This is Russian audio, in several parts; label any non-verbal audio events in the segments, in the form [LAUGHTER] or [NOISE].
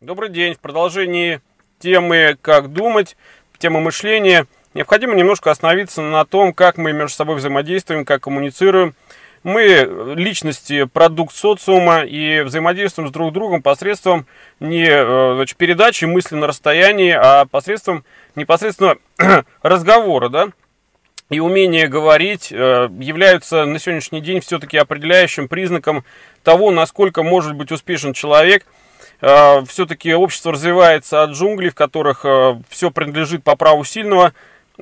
Добрый день. В продолжении темы «Как думать», темы мышления, необходимо немножко остановиться на том, как мы между собой взаимодействуем, как коммуницируем. Мы личности, продукт социума и взаимодействуем с друг другом посредством не э, значит, передачи мысли на расстоянии, а посредством непосредственно [CLEARS THROAT] разговора, да, и умение говорить э, являются на сегодняшний день все-таки определяющим признаком того, насколько может быть успешен человек – все-таки общество развивается от джунглей, в которых э, все принадлежит по праву сильного,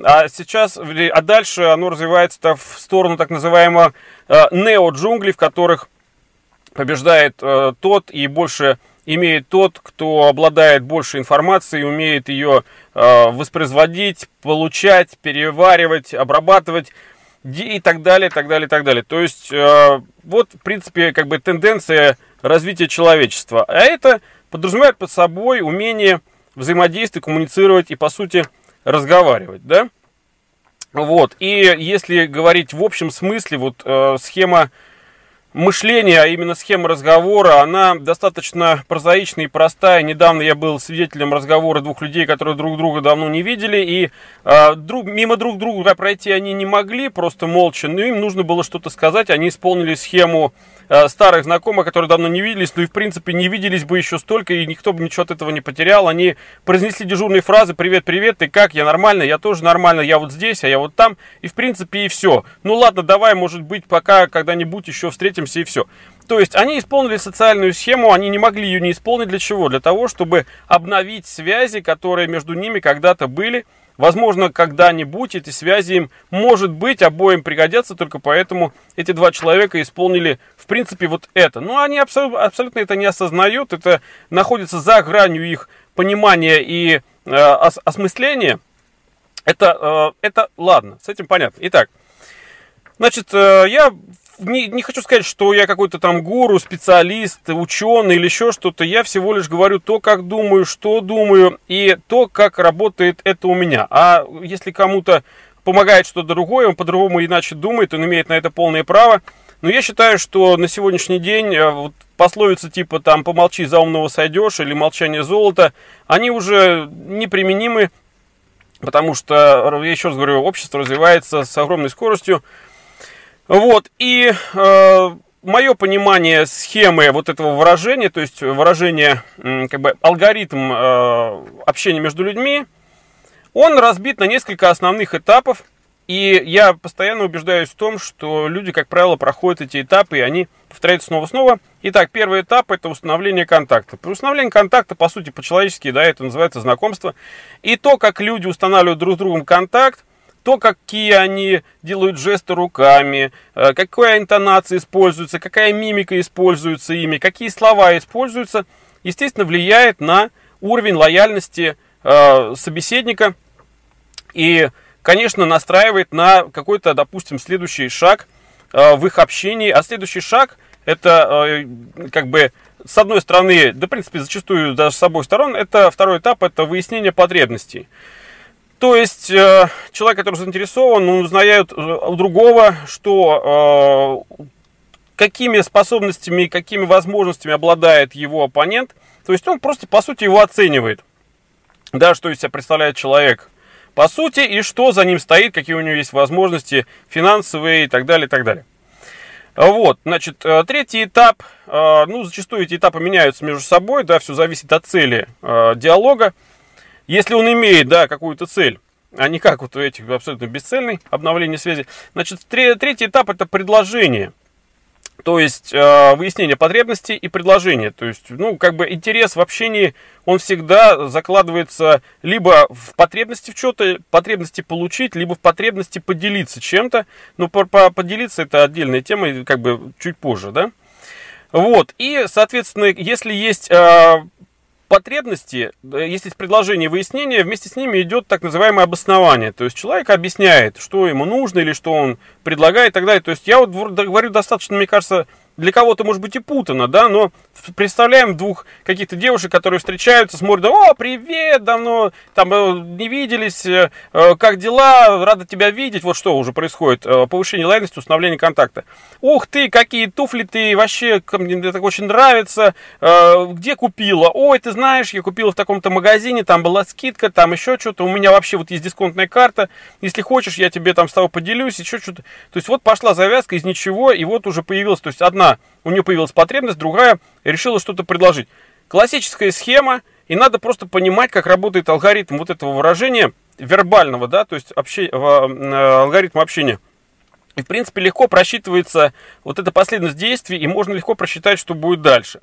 а сейчас, а дальше оно развивается в сторону так называемого э, нео-джунглей, в которых побеждает э, тот и больше имеет тот, кто обладает больше информацией, умеет ее э, воспроизводить, получать, переваривать, обрабатывать и так далее, так далее, так далее. То есть, э, вот, в принципе, как бы тенденция развития человечества. А это подразумевает под собой умение взаимодействовать, коммуницировать и, по сути, разговаривать, да? Вот, и если говорить в общем смысле, вот э, схема мышления, а именно схема разговора, она достаточно прозаичная и простая. Недавно я был свидетелем разговора двух людей, которые друг друга давно не видели, и э, друг, мимо друг друга пройти они не могли, просто молча, но им нужно было что-то сказать, они исполнили схему Э, старых знакомых, которые давно не виделись, ну и в принципе не виделись бы еще столько, и никто бы ничего от этого не потерял. Они произнесли дежурные фразы «Привет, привет, ты как? Я нормально, я тоже нормально, я вот здесь, а я вот там». И в принципе и все. Ну ладно, давай, может быть, пока когда-нибудь еще встретимся и все. То есть они исполнили социальную схему, они не могли ее не исполнить для чего? Для того, чтобы обновить связи, которые между ними когда-то были, Возможно, когда-нибудь эти связи им, может быть, обоим пригодятся, только поэтому эти два человека исполнили, в принципе, вот это. Но они абсолютно, абсолютно это не осознают, это находится за гранью их понимания и э, ос, осмысления. Это, э, это ладно, с этим понятно. Итак, значит, э, я не, не хочу сказать, что я какой-то там гуру, специалист, ученый или еще что-то. Я всего лишь говорю то, как думаю, что думаю, и то, как работает это у меня. А если кому-то помогает что-то другое, он по-другому иначе думает, он имеет на это полное право. Но я считаю, что на сегодняшний день э, вот, пословицы типа там «помолчи, за умного сойдешь» или «молчание золота», они уже неприменимы, потому что, я еще раз говорю, общество развивается с огромной скоростью. Вот, и э, мое понимание схемы вот этого выражения, то есть выражение, как бы алгоритм э, общения между людьми, он разбит на несколько основных этапов. И я постоянно убеждаюсь в том, что люди, как правило, проходят эти этапы, и они повторяются снова-снова. Итак, первый этап – это установление контакта. При установлении контакта, по сути, по-человечески, да, это называется знакомство. И то, как люди устанавливают друг с другом контакт, то, какие они делают жесты руками, э, какая интонация используется, какая мимика используется ими, какие слова используются, естественно, влияет на уровень лояльности э, собеседника и, конечно, настраивает на какой-то, допустим, следующий шаг э, в их общении. А следующий шаг это как бы с одной стороны, да, в принципе, зачастую даже с обоих сторон, это второй этап, это выяснение потребностей. То есть э, человек, который заинтересован, он узнает э, у другого, что э, какими способностями, какими возможностями обладает его оппонент. То есть он просто, по сути, его оценивает. Да, что из себя представляет человек по сути, и что за ним стоит, какие у него есть возможности финансовые и так далее, и так далее. Вот, значит, третий этап, ну, зачастую эти этапы меняются между собой, да, все зависит от цели диалога. Если он имеет, да, какую-то цель, а не как вот у этих абсолютно бесцельный обновление связи. Значит, третий этап это предложение. То есть э, выяснение потребностей и предложения. То есть, ну, как бы интерес в общении, он всегда закладывается либо в потребности в что-то, потребности получить, либо в потребности поделиться чем-то. Но по, по, поделиться это отдельная тема, как бы чуть позже, да. Вот, и, соответственно, если есть э, потребности, если есть предложение выяснения, вместе с ними идет так называемое обоснование. То есть человек объясняет, что ему нужно или что он предлагает и так далее. То есть я вот говорю достаточно, мне кажется, для кого-то может быть и путано, да, но представляем двух каких-то девушек, которые встречаются, смотрят, о, привет, давно там э, не виделись, э, э, как дела, рада тебя видеть, вот что уже происходит, повышение лояльности, установление контакта. Ух ты, какие туфли ты, вообще, мне так очень нравится, где купила? Ой, ты знаешь, я купила в таком-то магазине, там была скидка, там еще что-то, у меня вообще вот есть дисконтная карта, если хочешь, я тебе там с тобой поделюсь, еще что-то. То есть вот пошла завязка из ничего, и вот уже появилась, то есть одна, у нее появилась потребность, другая решила что-то предложить. Классическая схема, и надо просто понимать, как работает алгоритм вот этого выражения вербального, да, то есть обще, э, алгоритм общения. И, в принципе, легко просчитывается вот эта последовательность действий, и можно легко просчитать, что будет дальше.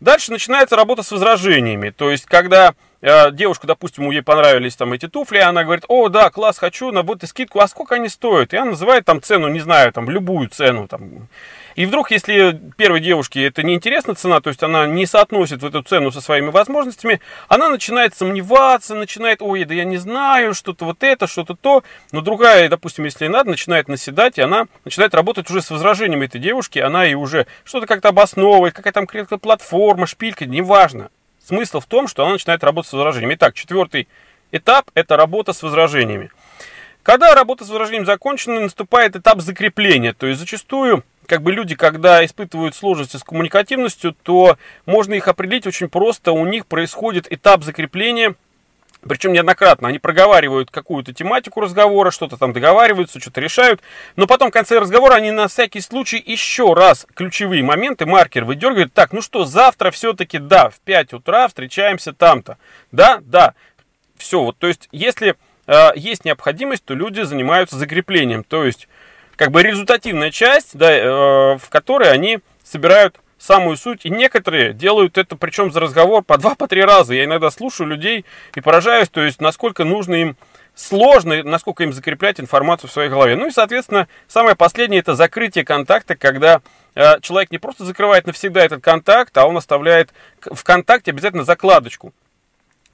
Дальше начинается работа с возражениями. То есть, когда э, девушка, допустим, ей понравились там эти туфли, она говорит, о, да, класс, хочу, на и скидку, а сколько они стоят? И она называет там цену, не знаю, там, любую цену, там, и вдруг, если первой девушке это не интересна цена, то есть она не соотносит эту цену со своими возможностями, она начинает сомневаться, начинает, ой, да я не знаю, что-то вот это, что-то то. Но другая, допустим, если надо, начинает наседать, и она начинает работать уже с возражениями этой девушки, она и уже что-то как-то обосновывает, какая там какая-то платформа, шпилька, неважно. Смысл в том, что она начинает работать с возражениями. Итак, четвертый этап – это работа с возражениями. Когда работа с возражением закончена, наступает этап закрепления. То есть зачастую как бы люди, когда испытывают сложности с коммуникативностью, то можно их определить очень просто. У них происходит этап закрепления, причем неоднократно. Они проговаривают какую-то тематику разговора, что-то там договариваются, что-то решают. Но потом в конце разговора они на всякий случай еще раз ключевые моменты, маркер выдергивают. Так, ну что, завтра все-таки, да, в 5 утра встречаемся там-то. Да, да. Все, вот, то есть, если э, есть необходимость, то люди занимаются закреплением. То есть, как бы результативная часть, да, э, в которой они собирают самую суть. И некоторые делают это, причем за разговор по два, по три раза. Я иногда слушаю людей и поражаюсь, то есть, насколько нужно им сложно, насколько им закреплять информацию в своей голове. Ну и, соответственно, самое последнее это закрытие контакта, когда э, человек не просто закрывает навсегда этот контакт, а он оставляет в контакте обязательно закладочку.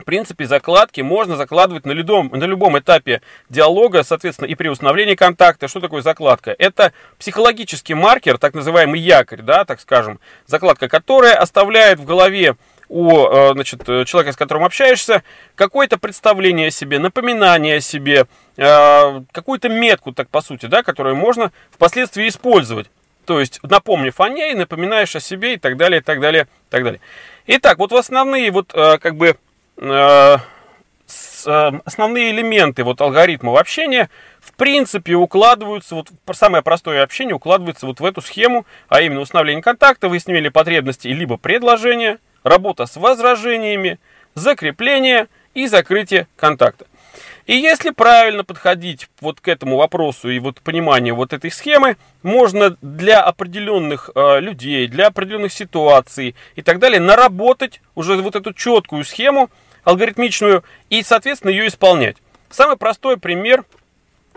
В принципе, закладки можно закладывать на любом, на любом этапе диалога, соответственно, и при установлении контакта. Что такое закладка? Это психологический маркер, так называемый якорь, да, так скажем, закладка, которая оставляет в голове у э, значит, человека, с которым общаешься, какое-то представление о себе, напоминание о себе, э, какую-то метку, так по сути, да, которую можно впоследствии использовать. То есть, напомнив о ней, напоминаешь о себе и так далее, и так далее, и так далее. Итак, вот в основные вот э, как бы Э, э, основные элементы вот алгоритма общения в принципе укладываются, вот самое простое общение укладывается вот в эту схему, а именно установление контакта, выяснение потребностей, либо предложения, работа с возражениями, закрепление и закрытие контакта. И если правильно подходить вот к этому вопросу и вот пониманию вот этой схемы, можно для определенных э, людей, для определенных ситуаций и так далее наработать уже вот эту четкую схему алгоритмичную и, соответственно, ее исполнять. Самый простой пример –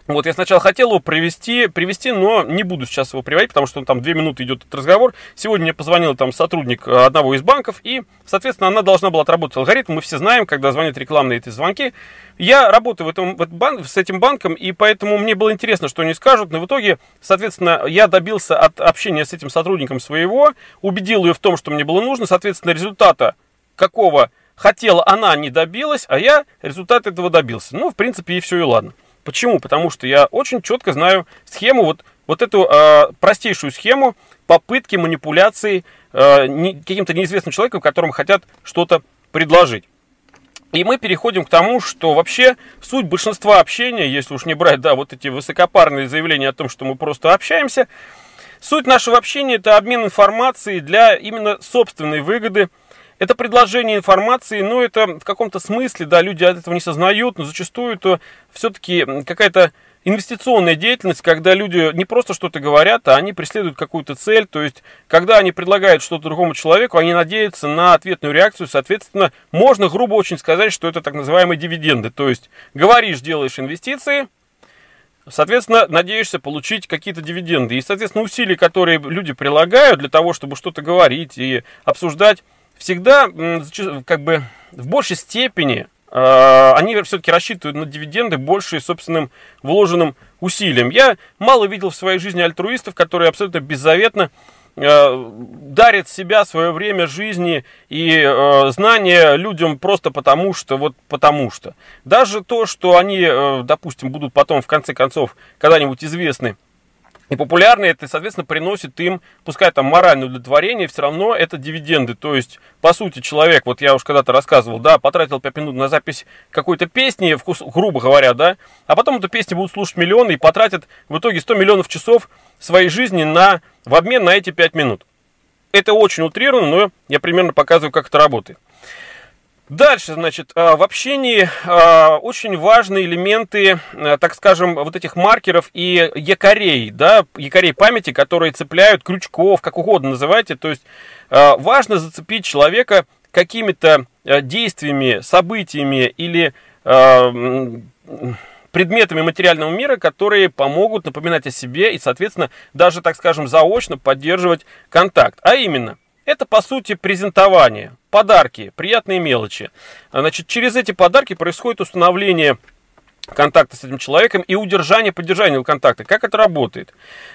вот, я сначала хотел его привести, привести, но не буду сейчас его приводить, потому что там две минуты идет этот разговор. Сегодня мне позвонил там сотрудник э, одного из банков, и, соответственно, она должна была отработать алгоритм. Мы все знаем, когда звонят рекламные эти звонки. Я работаю в этом, в этом бан, с этим банком, и поэтому мне было интересно, что они скажут. Но в итоге, соответственно, я добился от общения с этим сотрудником своего, убедил ее в том, что мне было нужно. Соответственно, результата какого хотела она не добилась, а я результат этого добился. Ну, в принципе, и все, и ладно. Почему? Потому что я очень четко знаю схему, вот, вот эту э, простейшую схему попытки манипуляции э, каким-то неизвестным человеком, которому хотят что-то предложить. И мы переходим к тому, что вообще суть большинства общения, если уж не брать, да, вот эти высокопарные заявления о том, что мы просто общаемся, суть нашего общения это обмен информацией для именно собственной выгоды, это предложение информации, но это в каком-то смысле, да, люди от этого не сознают, но зачастую это все-таки какая-то инвестиционная деятельность, когда люди не просто что-то говорят, а они преследуют какую-то цель. То есть, когда они предлагают что-то другому человеку, они надеются на ответную реакцию. Соответственно, можно грубо очень сказать, что это так называемые дивиденды. То есть, говоришь, делаешь инвестиции, Соответственно, надеешься получить какие-то дивиденды. И, соответственно, усилия, которые люди прилагают для того, чтобы что-то говорить и обсуждать, всегда как бы в большей степени э, они все-таки рассчитывают на дивиденды больше собственным вложенным усилием. Я мало видел в своей жизни альтруистов, которые абсолютно беззаветно э, дарит себя, свое время жизни и э, знания людям просто потому что, вот потому что. Даже то, что они, э, допустим, будут потом в конце концов когда-нибудь известны и популярны, это, соответственно, приносит им, пускай там моральное удовлетворение, все равно это дивиденды. То есть, по сути, человек, вот я уж когда-то рассказывал, да, потратил 5 минут на запись какой-то песни, грубо говоря, да, а потом эту песню будут слушать миллионы и потратят в итоге 100 миллионов часов своей жизни на, в обмен на эти 5 минут. Это очень утрировано, но я примерно показываю, как это работает. Дальше, значит, а, в общении а, очень важные элементы, а, так скажем, вот этих маркеров и якорей, да, якорей памяти, которые цепляют, крючков, как угодно называйте. То есть важно зацепить человека какими-то действиями, событиями или предметами материального мира, которые помогут напоминать о себе и, соответственно, даже, так скажем, заочно поддерживать контакт. А именно – это, по сути, презентование, подарки, приятные мелочи. Значит, через эти подарки происходит установление контакта с этим человеком и удержание, поддержание контакта. Как это работает?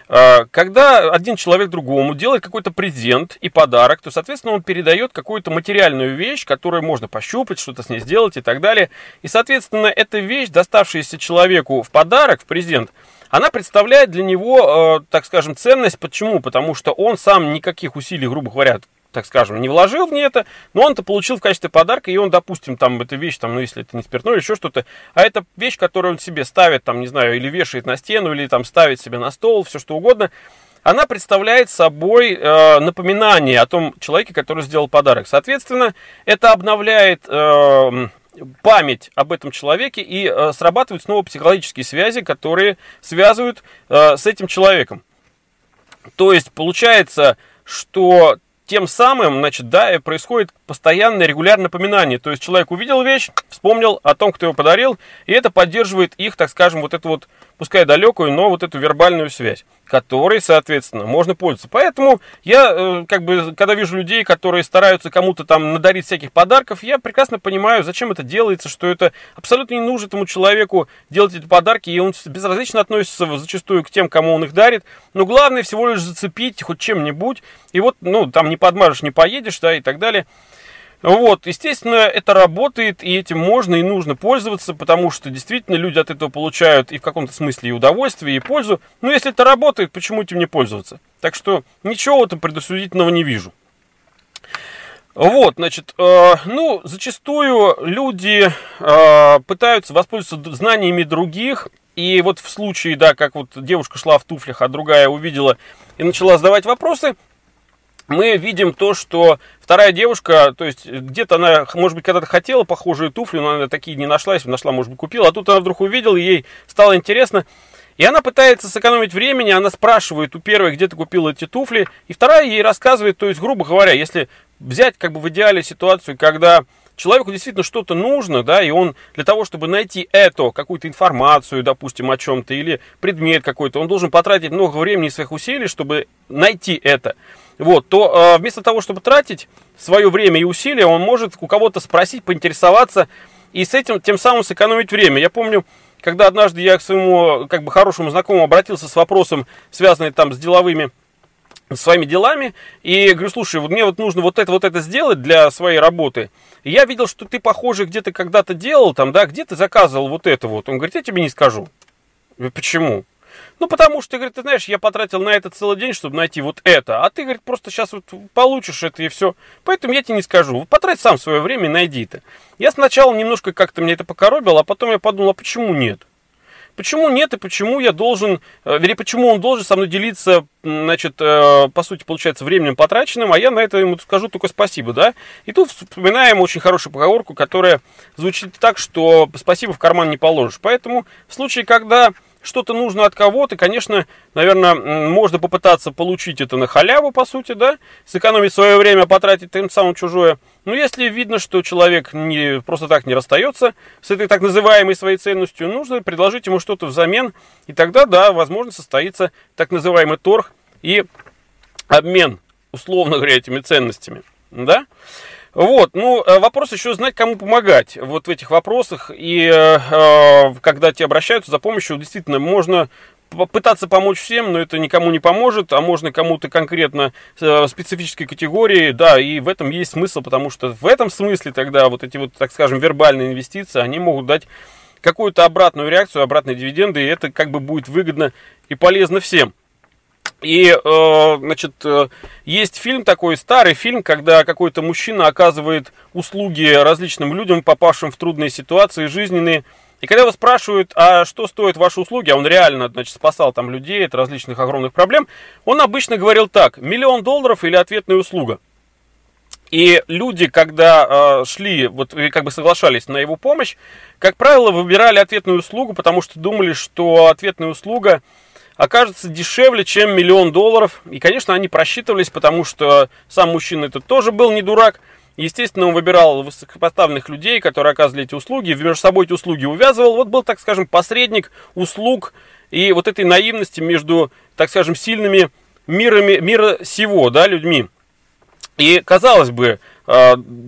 А, когда один человек другому делает какой-то презент и подарок, то, соответственно, он передает какую-то материальную вещь, которую можно пощупать, что-то с ней сделать и так далее. И, соответственно, эта вещь, доставшаяся человеку в подарок, в презент, она представляет для него, э, так скажем, ценность. Почему? Потому что он сам никаких усилий, грубо говоря, так скажем, не вложил в нее это, но он это получил в качестве подарка, и он, допустим, там, эта вещь, там, ну, если это не спиртное или еще что-то, а это вещь, которую он себе ставит, там, не знаю, или вешает на стену, или там ставит себе на стол, все что угодно, она представляет собой э, напоминание о том человеке, который сделал подарок. Соответственно, это обновляет э, память об этом человеке и э, срабатывают снова психологические связи, которые связывают э, с этим человеком. То есть получается, что тем самым, значит, да, происходит постоянное регулярное напоминание. То есть человек увидел вещь, вспомнил о том, кто его подарил, и это поддерживает их, так скажем, вот эту вот, пускай далекую, но вот эту вербальную связь которой, соответственно, можно пользоваться. Поэтому я, э, как бы, когда вижу людей, которые стараются кому-то там надарить всяких подарков, я прекрасно понимаю, зачем это делается, что это абсолютно не нужно этому человеку делать эти подарки, и он безразлично относится зачастую к тем, кому он их дарит. Но главное всего лишь зацепить хоть чем-нибудь, и вот, ну, там не подмажешь, не поедешь, да, и так далее. Вот, естественно, это работает, и этим можно и нужно пользоваться, потому что действительно люди от этого получают и в каком-то смысле и удовольствие, и пользу. Но если это работает, почему этим не пользоваться? Так что ничего там предосудительного не вижу. Вот, значит, э, ну, зачастую люди э, пытаются воспользоваться знаниями других, и вот в случае, да, как вот девушка шла в туфлях, а другая увидела и начала задавать вопросы, мы видим то, что вторая девушка, то есть где-то она, может быть, когда-то хотела похожие туфли, но она такие не нашла, если нашла, может быть, купила, а тут она вдруг увидела, ей стало интересно, и она пытается сэкономить времени, она спрашивает у первой, где ты купил эти туфли, и вторая ей рассказывает, то есть, грубо говоря, если взять как бы в идеале ситуацию, когда человеку действительно что-то нужно, да, и он для того, чтобы найти это, какую-то информацию, допустим, о чем-то, или предмет какой-то, он должен потратить много времени и своих усилий, чтобы найти это вот, то э, вместо того, чтобы тратить свое время и усилия, он может у кого-то спросить, поинтересоваться и с этим тем самым сэкономить время. Я помню, когда однажды я к своему как бы хорошему знакомому обратился с вопросом, связанным там с деловыми своими делами, и говорю, слушай, вот мне вот нужно вот это, вот это сделать для своей работы. И я видел, что ты, похоже, где-то когда-то делал там, да, где ты заказывал вот это вот. Он говорит, я тебе не скажу. Почему? Ну, потому что, говорит, ты знаешь, я потратил на это целый день, чтобы найти вот это. А ты, говорит, просто сейчас вот получишь это и все. Поэтому я тебе не скажу. Потрать сам свое время и найди это. Я сначала немножко как-то мне это покоробило, а потом я подумал, а почему нет? Почему нет и почему я должен, э, или почему он должен со мной делиться, значит, э, по сути, получается, временем потраченным, а я на это ему скажу только спасибо, да? И тут вспоминаем очень хорошую поговорку, которая звучит так, что спасибо в карман не положишь. Поэтому в случае, когда что-то нужно от кого-то, конечно, наверное, можно попытаться получить это на халяву, по сути, да, сэкономить свое время, потратить тем самым чужое. Но если видно, что человек не, просто так не расстается с этой так называемой своей ценностью, нужно предложить ему что-то взамен, и тогда, да, возможно, состоится так называемый торг и обмен, условно говоря, этими ценностями, да. Вот, ну, э, вопрос еще знать, кому помогать вот в этих вопросах. И э, э, когда тебе обращаются за помощью, действительно, можно пытаться помочь всем, но это никому не поможет, а можно кому-то конкретно э, специфической категории, да, и в этом есть смысл, потому что в этом смысле тогда вот эти вот, так скажем, вербальные инвестиции, они могут дать какую-то обратную реакцию, обратные дивиденды, и это как бы будет выгодно и полезно всем. И, э, значит, э, есть фильм такой, старый фильм, когда какой-то мужчина оказывает услуги различным людям, попавшим в трудные ситуации жизненные, и когда его спрашивают, а что стоят ваши услуги, а он реально, значит, спасал там людей от различных огромных проблем, он обычно говорил так, миллион долларов или ответная услуга. И люди, когда э, шли, вот как бы соглашались на его помощь, как правило, выбирали ответную услугу, потому что думали, что ответная услуга окажется дешевле, чем миллион долларов. И, конечно, они просчитывались, потому что сам мужчина этот тоже был не дурак. Естественно, он выбирал высокопоставленных людей, которые оказывали эти услуги, между собой эти услуги увязывал. Вот был, так скажем, посредник услуг и вот этой наивности между, так скажем, сильными мирами, мира сего, да, людьми. И, казалось бы,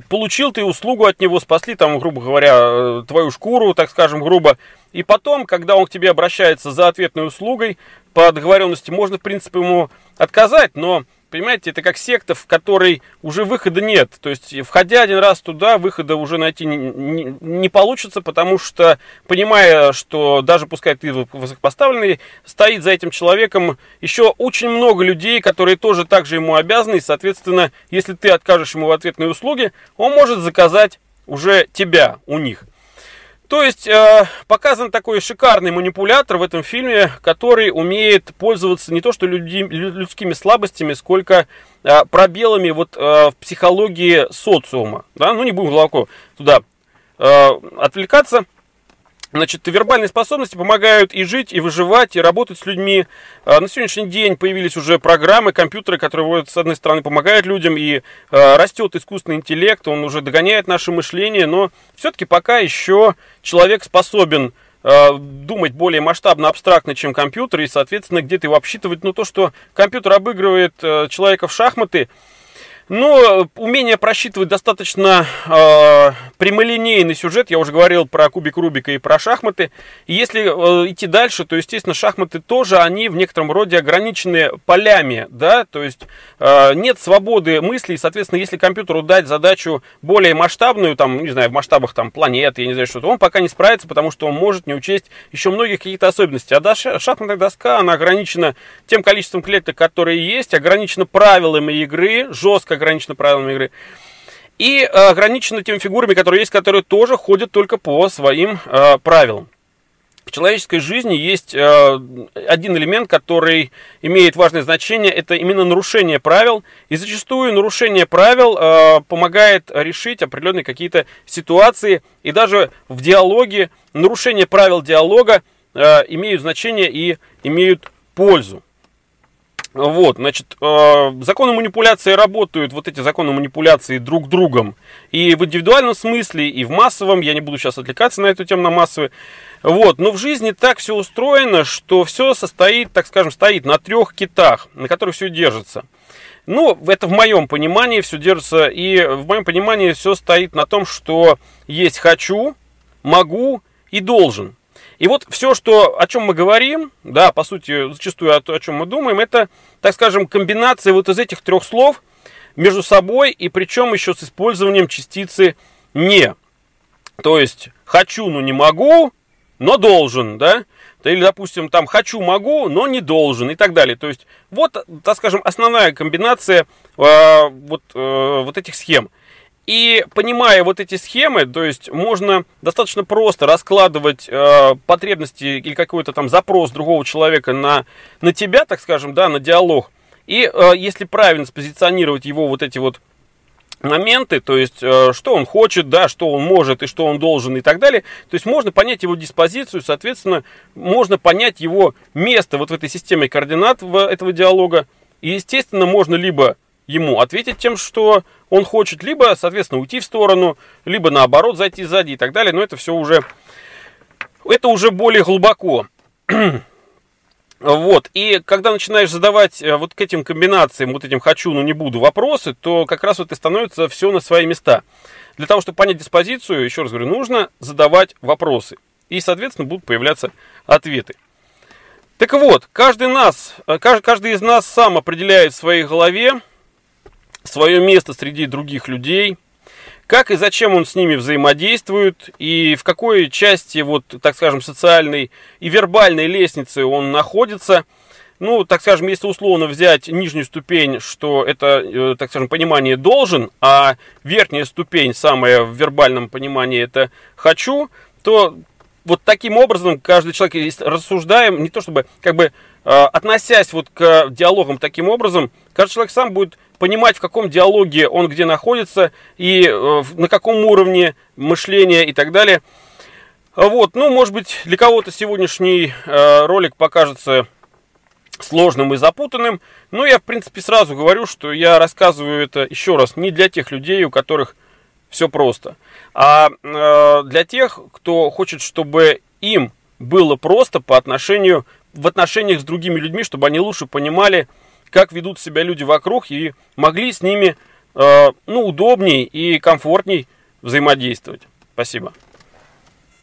получил ты услугу от него, спасли там, грубо говоря, э, твою шкуру, так скажем, грубо. И потом, когда он к тебе обращается за ответной услугой, по договоренности можно, в принципе, ему отказать, но Понимаете, это как секта, в которой уже выхода нет. То есть, входя один раз туда, выхода уже найти не, не, не получится, потому что, понимая, что даже пускай ты высокопоставленный, стоит за этим человеком еще очень много людей, которые тоже так же ему обязаны. И, соответственно, если ты откажешь ему в ответной услуге, он может заказать уже тебя у них. То есть э, показан такой шикарный манипулятор в этом фильме, который умеет пользоваться не то что люди, людскими слабостями, сколько э, пробелами вот, э, в психологии социума. Да? Ну не будем глубоко туда э, отвлекаться. Значит, вербальные способности помогают и жить, и выживать, и работать с людьми. А, на сегодняшний день появились уже программы, компьютеры, которые, с одной стороны, помогают людям, и а, растет искусственный интеллект, он уже догоняет наше мышление, но все-таки пока еще человек способен а, думать более масштабно, абстрактно, чем компьютер, и, соответственно, где-то его обсчитывать. Но то, что компьютер обыгрывает человека в шахматы, но умение просчитывать достаточно э, прямолинейный сюжет, я уже говорил про кубик Рубика и про шахматы. И если э, идти дальше, то, естественно, шахматы тоже, они в некотором роде ограничены полями, да, то есть э, нет свободы мысли, и, соответственно, если компьютеру дать задачу более масштабную, там, не знаю, в масштабах там планеты, я не знаю, что-то, он пока не справится, потому что он может не учесть еще многих каких-то особенностей. А да, шахматная доска, она ограничена тем количеством клеток, которые есть, ограничена правилами игры, жестко ограничено правилами игры. И э, ограничено теми фигурами, которые есть, которые тоже ходят только по своим э, правилам. В человеческой жизни есть э, один элемент, который имеет важное значение, это именно нарушение правил. И зачастую нарушение правил э, помогает решить определенные какие-то ситуации. И даже в диалоге нарушение правил диалога э, имеют значение и имеют пользу. Вот, значит, э, законы манипуляции работают, вот эти законы манипуляции друг другом. И в индивидуальном смысле, и в массовом, я не буду сейчас отвлекаться на эту тему, на массовые. Вот, но в жизни так все устроено, что все состоит, так скажем, стоит на трех китах, на которых все держится. Ну, это в моем понимании все держится, и в моем понимании все стоит на том, что есть хочу, могу и должен. И вот все, что, о чем мы говорим, да, по сути, зачастую о, о чем мы думаем, это, так скажем, комбинация вот из этих трех слов между собой, и причем еще с использованием частицы «не». То есть «хочу, но не могу», но должен, да? Или, допустим, там «хочу, могу, но не должен» и так далее. То есть вот, так скажем, основная комбинация э, вот, э, вот этих схем – и понимая вот эти схемы, то есть можно достаточно просто раскладывать э, потребности или какой-то там запрос другого человека на, на тебя, так скажем, да, на диалог. И э, если правильно спозиционировать его вот эти вот моменты, то есть э, что он хочет, да, что он может и что он должен и так далее. То есть можно понять его диспозицию, соответственно, можно понять его место вот в этой системе координат в, этого диалога. И, естественно, можно либо ему ответить тем, что он хочет, либо, соответственно, уйти в сторону, либо наоборот зайти сзади и так далее. Но это все уже, это уже более глубоко. [CLEARS THROAT] Вот, и когда начинаешь задавать э, вот к этим комбинациям, вот этим хочу, но не буду вопросы, то как раз вот и становится все на свои места. Для того, чтобы понять диспозицию, еще раз говорю, нужно задавать вопросы. И, соответственно, будут появляться ответы. Так вот, каждый, нас, э, каждый из нас сам определяет в своей голове свое место среди других людей, как и зачем он с ними взаимодействует, и в какой части, вот, так скажем, социальной и вербальной лестницы он находится. Ну, так скажем, если условно взять нижнюю ступень, что это, э, так скажем, понимание должен, а верхняя ступень, самая в вербальном понимании, это хочу, то вот таким образом каждый человек рассуждаем, не то чтобы, как бы, э, относясь вот к диалогам таким образом, каждый человек сам будет понимать, в каком диалоге он где находится и э, на каком уровне мышления и так далее. Вот, ну, может быть, для кого-то сегодняшний э, ролик покажется сложным и запутанным, но я, в принципе, сразу говорю, что я рассказываю это еще раз не для тех людей, у которых все просто, а э, для тех, кто хочет, чтобы им было просто по отношению в отношениях с другими людьми, чтобы они лучше понимали, как ведут себя люди вокруг и могли с ними э, ну, удобней и комфортней взаимодействовать. Спасибо.